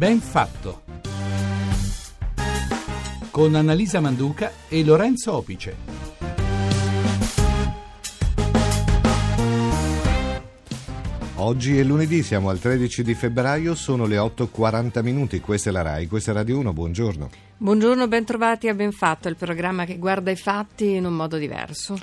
Ben fatto. Con Annalisa Manduca e Lorenzo Opice. Oggi è lunedì, siamo al 13 di febbraio, sono le 8.40 minuti, questa è la RAI, questa è Radio 1, buongiorno. Buongiorno, bentrovati a Ben Fatto, il programma che guarda i fatti in un modo diverso.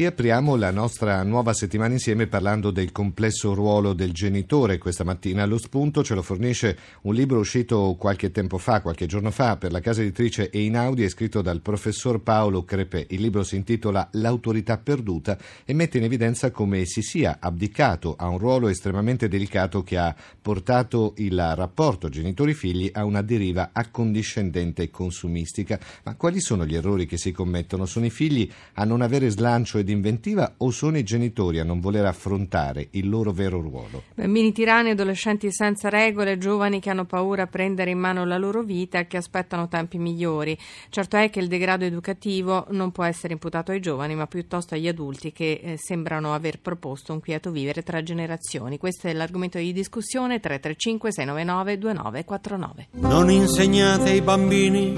E apriamo la nostra nuova settimana insieme parlando del complesso ruolo del genitore. Questa mattina lo spunto ce lo fornisce un libro uscito qualche tempo fa, qualche giorno fa, per la casa editrice Einaudi, scritto dal professor Paolo Crepè. Il libro si intitola L'autorità perduta e mette in evidenza come si sia abdicato a un ruolo estremamente delicato che ha portato il rapporto genitori-figli a una deriva accondiscendente e consumistica. Ma quali sono gli errori che si commettono? Sono i figli a non avere slancio e ed inventiva o sono i genitori a non voler affrontare il loro vero ruolo? Bambini tirani, adolescenti senza regole, giovani che hanno paura a prendere in mano la loro vita e che aspettano tempi migliori. Certo è che il degrado educativo non può essere imputato ai giovani, ma piuttosto agli adulti che eh, sembrano aver proposto un quieto vivere tra generazioni. Questo è l'argomento di discussione 335 699 2949. Non insegnate ai bambini,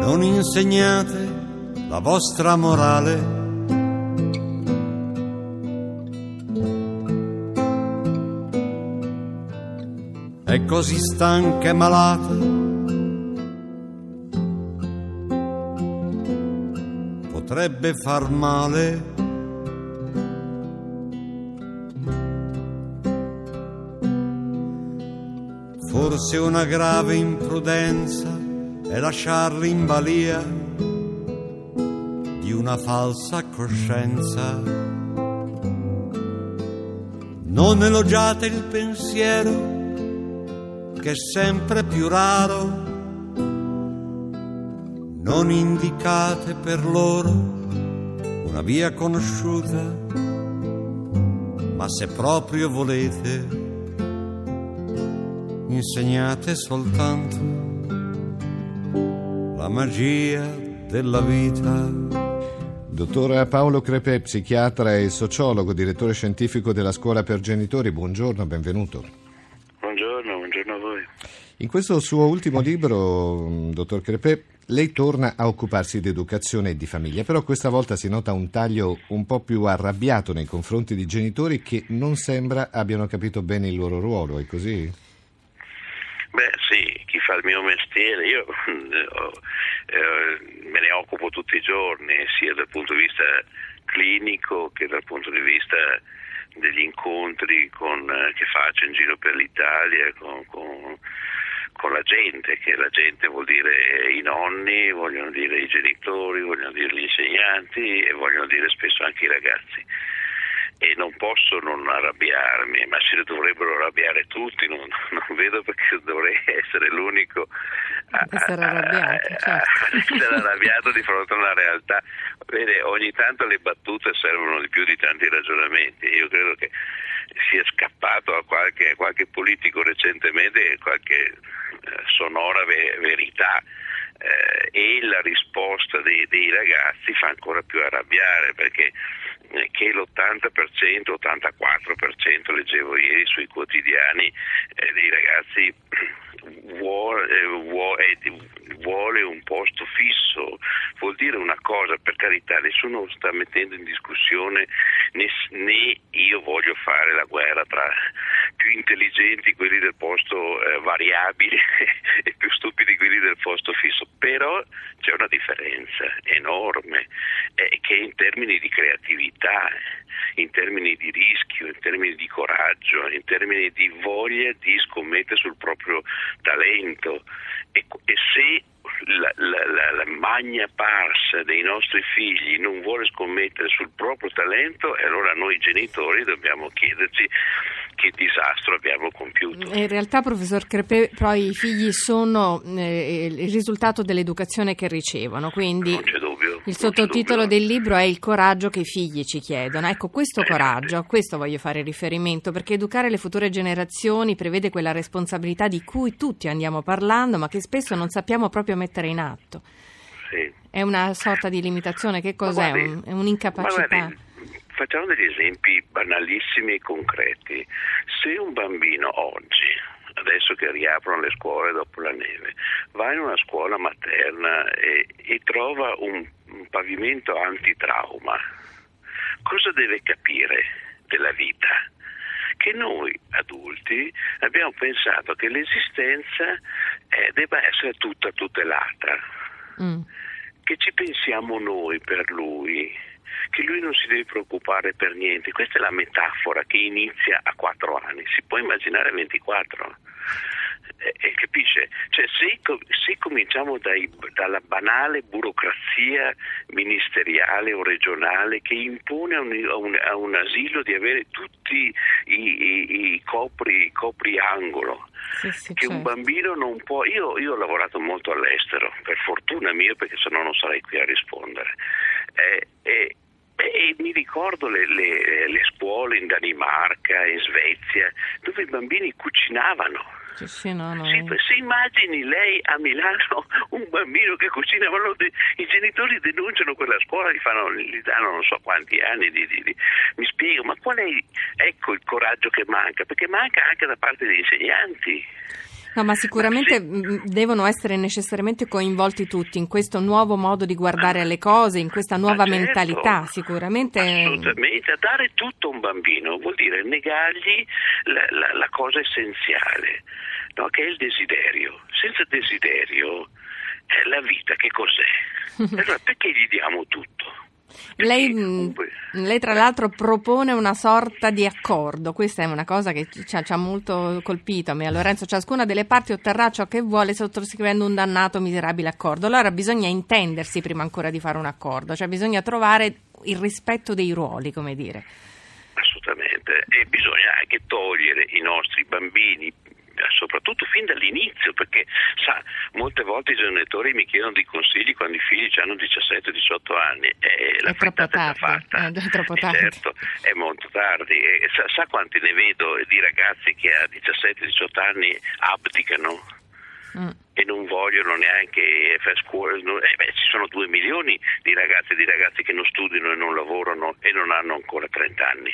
non insegnate la vostra morale. È così stanca e malata. Potrebbe far male. Forse una grave imprudenza è lasciarli in balia una falsa coscienza. Non elogiate il pensiero che è sempre più raro. Non indicate per loro una via conosciuta, ma se proprio volete, insegnate soltanto la magia della vita. Dottor Paolo Crepè, psichiatra e sociologo, direttore scientifico della Scuola per Genitori, buongiorno, benvenuto. Buongiorno, buongiorno a voi. In questo suo ultimo libro, dottor Crepè, lei torna a occuparsi di educazione e di famiglia, però questa volta si nota un taglio un po' più arrabbiato nei confronti di genitori che non sembra abbiano capito bene il loro ruolo, è così? Beh sì, chi fa il mio mestiere, io eh, me ne occupo tutti i giorni, sia dal punto di vista clinico che dal punto di vista degli incontri con, eh, che faccio in giro per l'Italia con, con, con, la gente, che la gente vuol dire i nonni, vogliono dire i genitori, vogliono dire gli insegnanti e vogliono dire spesso anche i ragazzi e non posso non arrabbiarmi, ma se dovrebbero arrabbiare tutti, non, non vedo perché dovrei essere l'unico a essere arrabbiato, certo. a essere arrabbiato di fronte a una realtà. Vede, ogni tanto le battute servono di più di tanti ragionamenti. Io credo che sia scappato a qualche, a qualche politico recentemente qualche eh, sonora ve- verità. Eh, e la risposta dei, dei ragazzi fa ancora più arrabbiare perché eh, che l'80%, 84% leggevo ieri sui quotidiani eh, dei ragazzi vuole, eh, vuole, vuole, un posto fisso, vuol dire una cosa, per carità, nessuno sta mettendo in discussione né, né io voglio fare la guerra tra più intelligenti quelli del posto eh, variabile e più stupidi quelli del posto fisso, però c'è una differenza enorme eh, che in termini di creatività, in termini di rischio, in termini di coraggio, in termini di voglia di scommettere sul proprio talento. E, e se la, la, la, la, magna pars dei nostri figli non vuole scommettere sul proprio talento, e allora noi genitori dobbiamo chiederci che disastro abbiamo compiuto. In realtà, professor Crepè, poi i figli sono eh, il risultato dell'educazione che ricevono, quindi il sottotitolo del libro è Il coraggio che i figli ci chiedono. Ecco, questo eh, coraggio, a questo voglio fare riferimento, perché educare le future generazioni prevede quella responsabilità di cui tutti andiamo parlando, ma che spesso non sappiamo proprio mettere in atto. Sì. È una sorta di limitazione, che cos'è? Guardi, un, è un'incapacità? Facciamo degli esempi banalissimi e concreti. Se un bambino oggi adesso che riaprono le scuole dopo la neve, va in una scuola materna e, e trova un, un pavimento antitrauma, cosa deve capire della vita? Che noi adulti abbiamo pensato che l'esistenza eh, debba essere tutta tutelata, mm. Che ci pensiamo noi per lui, che lui non si deve preoccupare per niente. Questa è la metafora che inizia a quattro anni, si può immaginare a 24 eh, capisce? Cioè, se, se cominciamo dai, dalla banale burocrazia ministeriale o regionale che impone a un, a un, a un asilo di avere tutti i, i, i copri, copri angolo, sì, sì, che certo. un bambino non può. Io, io, ho lavorato molto all'estero, per fortuna mia, perché sennò non sarei qui a rispondere. Eh, eh, e mi ricordo le, le, le, scuole in Danimarca, in Svezia, dove i bambini cucinavano. Sì, sì, no, no. Sì, se immagini lei a Milano un bambino che cucina, i genitori denunciano quella scuola, gli, fanno, gli danno non so quanti anni di, di, di, Mi spiego, ma qual è ecco il coraggio che manca? Perché manca anche da parte degli insegnanti. No, ma sicuramente sì. devono essere necessariamente coinvolti tutti in questo nuovo modo di guardare alle cose, in questa nuova certo, mentalità, sicuramente. Assolutamente, a dare tutto a un bambino vuol dire negargli la, la, la cosa essenziale, no? che è il desiderio. Senza desiderio, eh, la vita che cos'è? allora perché gli diamo tutto? Lei, mm, lei, tra l'altro propone una sorta di accordo, questa è una cosa che ci ha, ci ha, molto colpito a me, a Lorenzo, ciascuna delle parti otterrà ciò che vuole sottoscrivendo un dannato miserabile accordo, allora bisogna intendersi prima ancora di fare un accordo, cioè bisogna trovare il rispetto dei ruoli, come dire. Assolutamente, e bisogna anche togliere i nostri bambini soprattutto fin dall'inizio, perché sa, molte volte i genitori mi chiedono dei consigli quando i figli hanno 17-18 anni e la è troppo tardi, fatta. È, troppo tardi. Certo, è molto tardi. E sa, sa quanti ne vedo di ragazzi che a 17-18 anni abdicano? Mm. e non vogliono neanche fare scuola. Eh beh, ci sono due milioni di ragazzi e di ragazzi che non studiano e non lavorano e non hanno ancora 30 anni.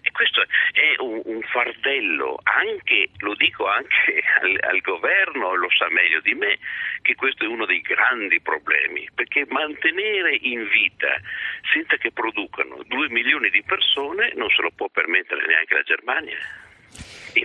E questo è un, un fardello, anche, lo dico anche al, al governo, lo sa meglio di me, che questo è uno dei grandi problemi, perché mantenere in vita senza che producano due milioni di persone non se lo può permettere neanche la Germania.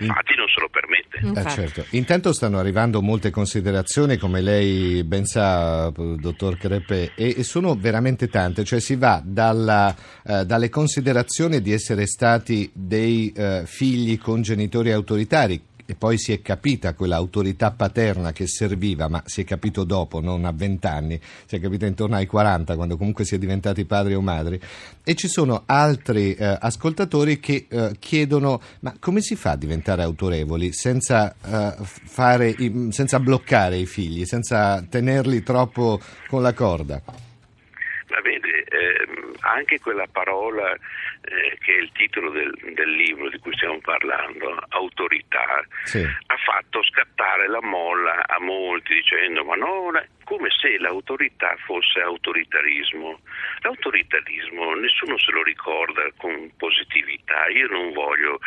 Infatti non se lo permette. Eh, certo. Intanto stanno arrivando molte considerazioni, come lei ben sa, dottor Crepe, e, sono veramente tante. Cioè si va dalla, eh, dalle considerazioni di essere stati dei eh, figli con genitori autoritari, e poi si è capita quella autorità paterna che serviva, ma si è capito dopo, non a vent'anni, si è capita intorno ai 40, quando comunque si è diventati padri o madri. E ci sono altri eh, ascoltatori che eh, chiedono: ma come si fa a diventare autorevoli senza, eh, fare, senza bloccare i figli, senza tenerli troppo con la corda? Ma vede, ehm, anche quella parola eh, che è il titolo del, del, libro di cui stiamo parlando, Autorità, sì. ha fatto scattare la molla a molti dicendo ma no, come se l'autorità fosse autoritarismo. L'autoritarismo nessuno se lo ricorda con positività, io non voglio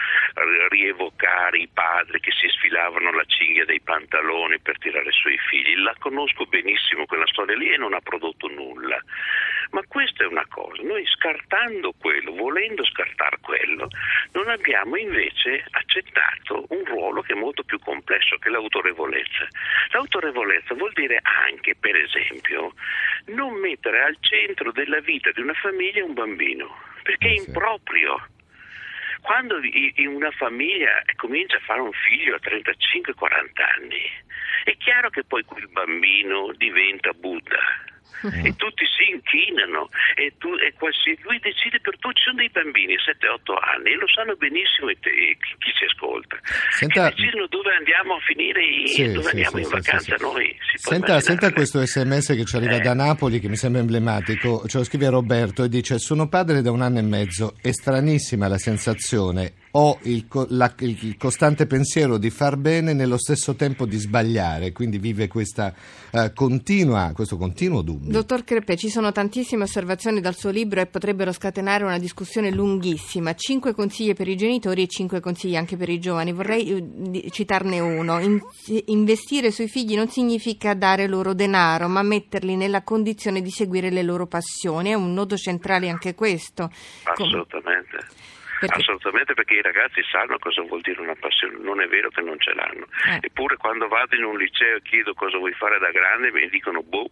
rievocare i padri che si sfilavano la cinghia dei pantaloni per tirare sui figli, la conosco benissimo quella storia lì e non ha prodotto nulla. Ma questa è una cosa, noi scartando quello, volendo scartare quello, non abbiamo invece accettato un ruolo che è molto più complesso, che è l'autorevolezza. L'autorevolezza vuol dire anche, per esempio, non mettere al centro della vita di una famiglia un bambino, perché è eh improprio. Quando in una famiglia comincia a fare un figlio a 35-40 anni, è chiaro che poi quel bambino diventa Buddha. E tutti si inchinano. E, tu, e qualsiasi, lui decide per tutti, ci sono dei bambini 7-8 anni e lo sanno benissimo te, chi ci ascolta. Senta... che decidono dove andiamo a finire sì, dove sì, andiamo sì, in vacanza noi senta, senta, questo sms che ci arriva eh. da Napoli che mi sembra emblematico. Ce lo scrive Roberto e dice sono padre da un anno e mezzo. È stranissima la sensazione ho il, la, il, costante pensiero di far bene nello stesso tempo di sbagliare, quindi vive questa, uh, continua, questo continuo dubbio. Dottor Crepe, ci sono tantissime osservazioni dal suo libro e potrebbero scatenare una discussione lunghissima. Cinque consigli per i genitori e cinque consigli anche per i giovani. Vorrei uh, citarne uno. In, investire sui figli non significa dare loro denaro, ma metterli nella condizione di seguire le loro passioni. È un nodo centrale anche questo. Assolutamente. Perché? Assolutamente perché i ragazzi sanno cosa vuol dire una passione, non è vero che non ce l'hanno. Eh. Eppure quando vado in un liceo e chiedo cosa vuoi fare da grande mi dicono boh.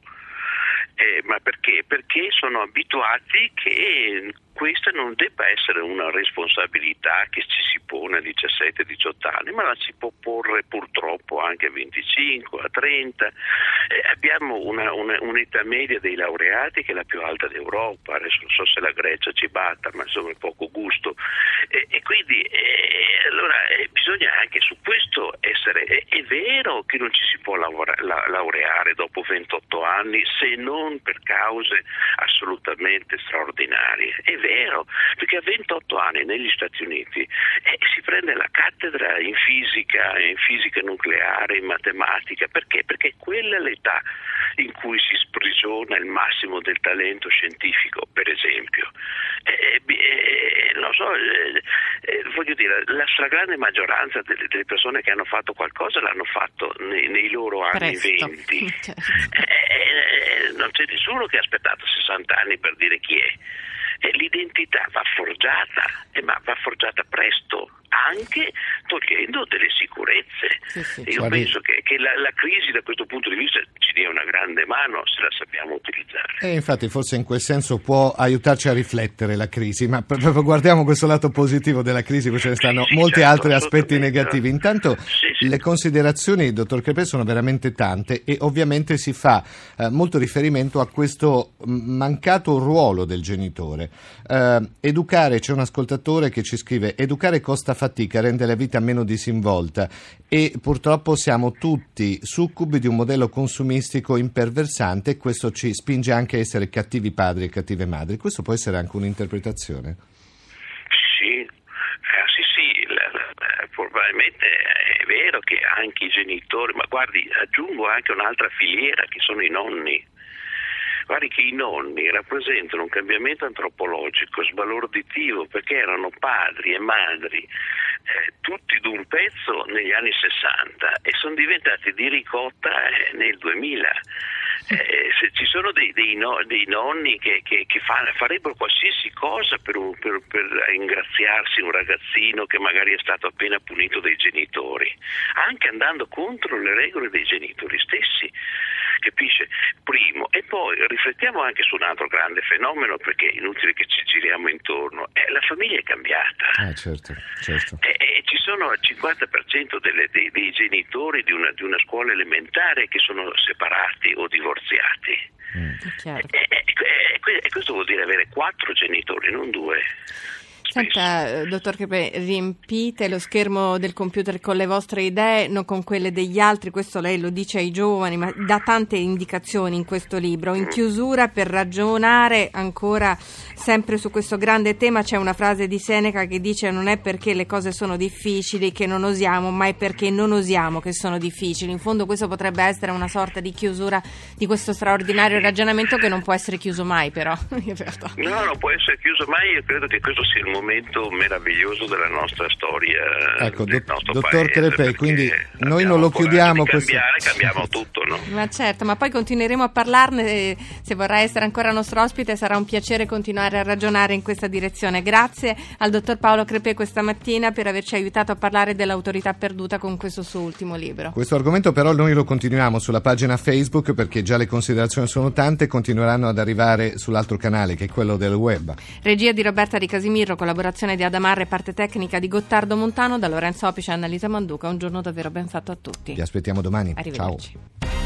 Eh, ma perché? Perché sono abituati che questa non debba essere una responsabilità che ci si pone a 17-18 anni, ma la si può porre purtroppo anche a 25, a 30. Eh, abbiamo una, una, un'età media dei laureati che è la più alta d'Europa, adesso non so se la Grecia ci batta, ma insomma è poco gusto. Eh, e quindi eh, allora, eh, bisogna anche su questo essere... è vero che non ci si può lavora, la, laureare dopo 28 anni se non per cause assolutamente straordinarie. È vero, perché a 28 anni negli Stati Uniti eh, si prende la cattedra in fisica, in fisica nucleare, in matematica, perché? Perché quella è l'età in cui si sprigiona il massimo del talento scientifico, per esempio. Eh, eh, non so, eh, eh, voglio dire, la stragrande maggioranza delle, delle, persone che hanno fatto qualcosa l'hanno fatto nei, nei loro anni Presto. 20. certo. Eh, non c'è nessuno che ha aspettato 60 anni per dire chi è. L'identità va forgiata, ma va forgiata presto, anche togliendo delle sicurezze. Sì, sì. Io Guardi... penso che, che la, la, crisi da questo punto di vista ci dia una grande mano se la sappiamo utilizzare. E infatti forse in quel senso può aiutarci a riflettere la crisi, ma proprio guardiamo questo lato positivo della crisi, poi ce ne stanno sì, molti certo, altri aspetti negativi. Intanto le considerazioni, dottor Crepè, sono veramente tante e ovviamente si fa eh, molto riferimento a questo mancato ruolo del genitore. Eh, educare, c'è un ascoltatore che ci scrive, educare costa fatica, rende la vita meno disinvolta e purtroppo siamo tutti succubi di un modello consumistico imperversante e questo ci spinge anche a essere cattivi padri e cattive madri. Questo può essere anche un'interpretazione? Sì, eh, sì, sì, la, la, probabilmente è vero che anche i genitori, ma guardi, aggiungo anche un'altra filiera che sono i nonni Guardi che i nonni rappresentano un cambiamento antropologico sbalorditivo perché erano padri e madri eh, tutti d'un pezzo negli anni 60 e sono diventati di ricotta eh, nel 2000. Eh, se ci sono dei, dei, no, dei nonni che, che, che fa, farebbero qualsiasi cosa per, un, per, per, ringraziarsi un ragazzino che magari è stato appena punito dai genitori, anche andando contro le regole dei genitori stessi capisce? Primo, e poi riflettiamo anche su un altro grande fenomeno perché è inutile che ci giriamo intorno, eh, la famiglia è cambiata. Ah, certo, certo. Eh, eh, ci sono il 50% delle, dei, dei, genitori di una, di una, scuola elementare che sono separati o divorziati. Mm. E, e questo vuol dire avere quattro genitori, non due. Senta, eh, dottor Crepe, riempite lo schermo del computer con le vostre idee, non con quelle degli altri, questo lei lo dice ai giovani, ma dà tante indicazioni in questo libro. In chiusura, per ragionare ancora sempre su questo grande tema, c'è una frase di Seneca che dice non è perché le cose sono difficili che non osiamo, ma è perché non osiamo che sono difficili. In fondo questo potrebbe essere una sorta di chiusura di questo straordinario ragionamento che non può essere chiuso mai, però. no, non può essere chiuso mai, io credo che questo sia il momento momento meraviglioso della nostra storia. Ecco, do, dottor Crepè, quindi noi non lo chiudiamo. Cambiare, questo... cambiamo tutto, no? Ma certo, ma poi continueremo a parlarne. Se vorrà essere ancora nostro ospite, sarà un piacere continuare a ragionare in questa direzione. Grazie al dottor Paolo Crepè questa mattina per averci aiutato a parlare dell'autorità perduta con questo suo ultimo libro. Questo argomento, però, noi lo continuiamo sulla pagina Facebook perché già le considerazioni sono tante e continueranno ad arrivare sull'altro canale che è quello del web. Regia di Roberta Di Casimiro, collaborazione di Adamarre, parte tecnica di Gottardo Montano, da Lorenzo Opice e Annalisa Manduca. Un giorno davvero ben fatto a tutti. Vi aspettiamo domani. Arrivederci. Ciao.